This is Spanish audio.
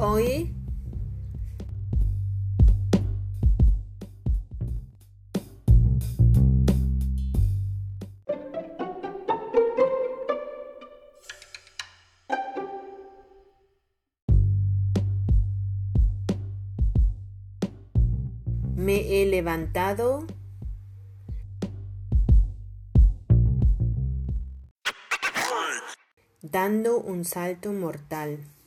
Hoy me he levantado dando un salto mortal.